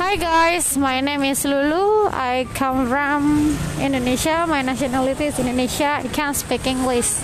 Hi guys, my name is Lulu. I come from Indonesia. My nationality is Indonesia. I can't speak English.